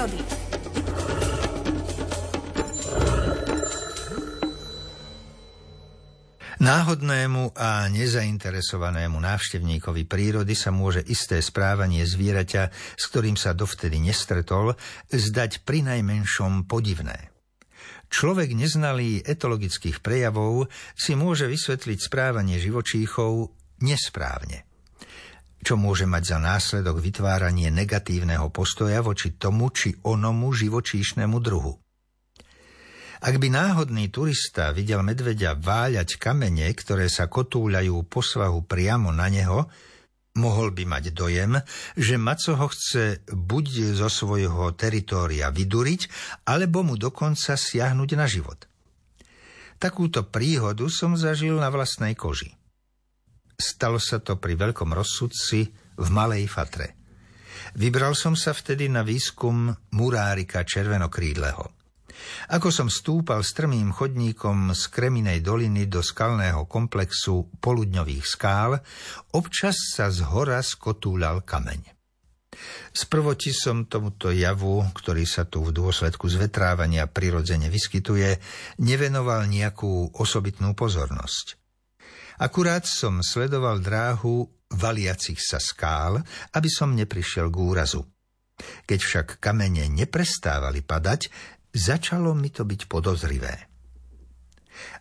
prírody. Náhodnému a nezainteresovanému návštevníkovi prírody sa môže isté správanie zvieraťa, s ktorým sa dovtedy nestretol, zdať pri najmenšom podivné. Človek neznalý etologických prejavov si môže vysvetliť správanie živočíchov nesprávne čo môže mať za následok vytváranie negatívneho postoja voči tomu či onomu živočíšnemu druhu. Ak by náhodný turista videl medveďa váľať kamene, ktoré sa kotúľajú po svahu priamo na neho, mohol by mať dojem, že maco ho chce buď zo svojho teritória vyduriť, alebo mu dokonca siahnuť na život. Takúto príhodu som zažil na vlastnej koži. Stalo sa to pri veľkom rozsudci v Malej Fatre. Vybral som sa vtedy na výskum murárika červenokrídleho. Ako som stúpal strmým chodníkom z Kreminej doliny do skalného komplexu poludňových skál, občas sa z hora skotúľal kameň. Sprvoti som tomuto javu, ktorý sa tu v dôsledku zvetrávania prirodzene vyskytuje, nevenoval nejakú osobitnú pozornosť. Akurát som sledoval dráhu valiacich sa skál, aby som neprišiel k úrazu. Keď však kamene neprestávali padať, začalo mi to byť podozrivé.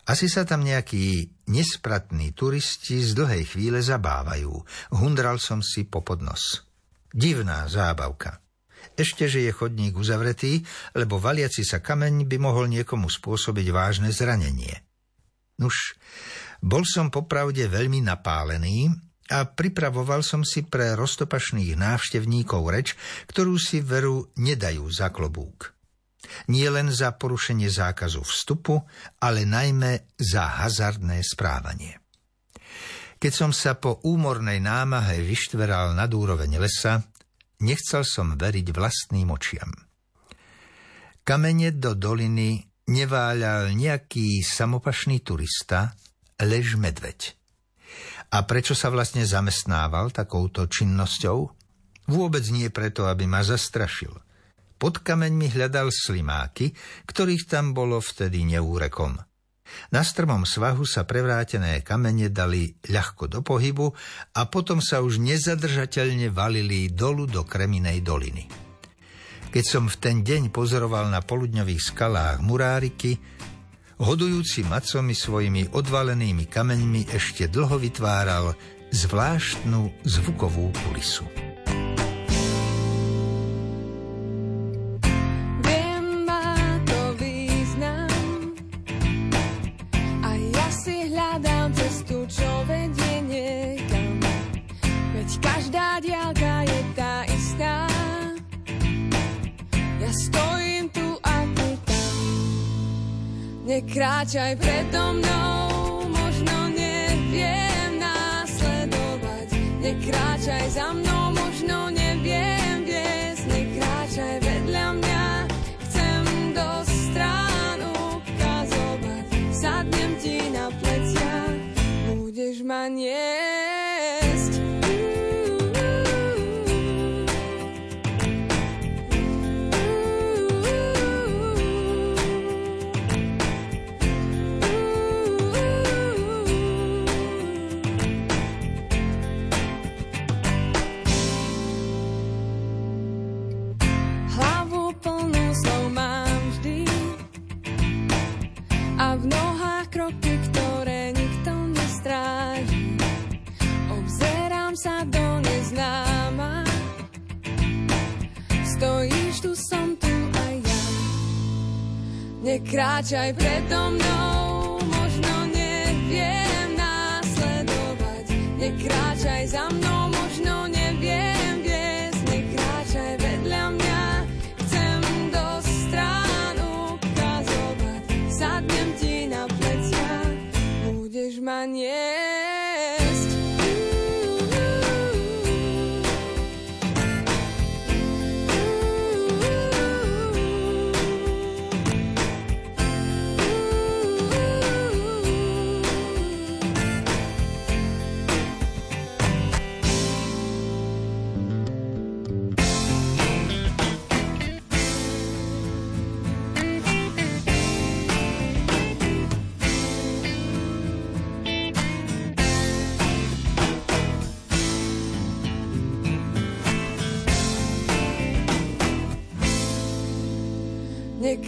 Asi sa tam nejakí nespratní turisti z dlhej chvíle zabávajú. Hundral som si po podnos. Divná zábavka. Ešte, že je chodník uzavretý, lebo valiaci sa kameň by mohol niekomu spôsobiť vážne zranenie. Nuž, bol som popravde veľmi napálený a pripravoval som si pre roztopašných návštevníkov reč, ktorú si veru nedajú za klobúk. Nie len za porušenie zákazu vstupu, ale najmä za hazardné správanie. Keď som sa po úmornej námahe vyštveral nad úroveň lesa, nechcel som veriť vlastným očiam. Kamene do doliny neváľal nejaký samopašný turista, lež medveď. A prečo sa vlastne zamestnával takouto činnosťou? Vôbec nie preto, aby ma zastrašil. Pod kameňmi hľadal slimáky, ktorých tam bolo vtedy neúrekom. Na strmom svahu sa prevrátené kamene dali ľahko do pohybu a potom sa už nezadržateľne valili dolu do Kreminej doliny. Keď som v ten deň pozoroval na poludňových skalách muráriky, hodujúci macomi svojimi odvalenými kameňmi ešte dlho vytváral zvláštnu zvukovú kulisu. každá diálka je tá istá. Ja stojím Nekráčaj predo mnou, možno neviem následovať. Nekráčaj za mnou, možno neviem viesť. Nekráčaj vedľa mňa, chcem do strán ukazovať. Sadnem ti na plecia, budeš ma nie. Nekráčaj predo mnou, možno neviem následovať. Nekráčaj za mnou, možno neviem viesť. Nekráčaj vedľa mňa, chcem do strán ukazovať. Sadnem ti na plecia, budeš ma nie.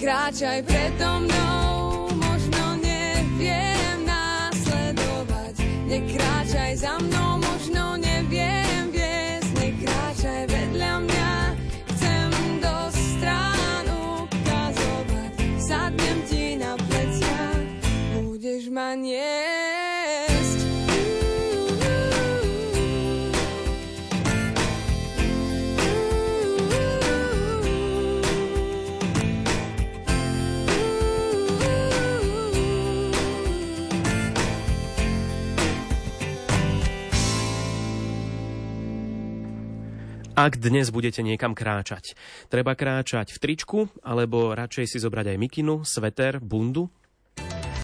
Nekráčaj predo mnou, Ak dnes budete niekam kráčať, treba kráčať v tričku, alebo radšej si zobrať aj mikinu, sveter, bundu,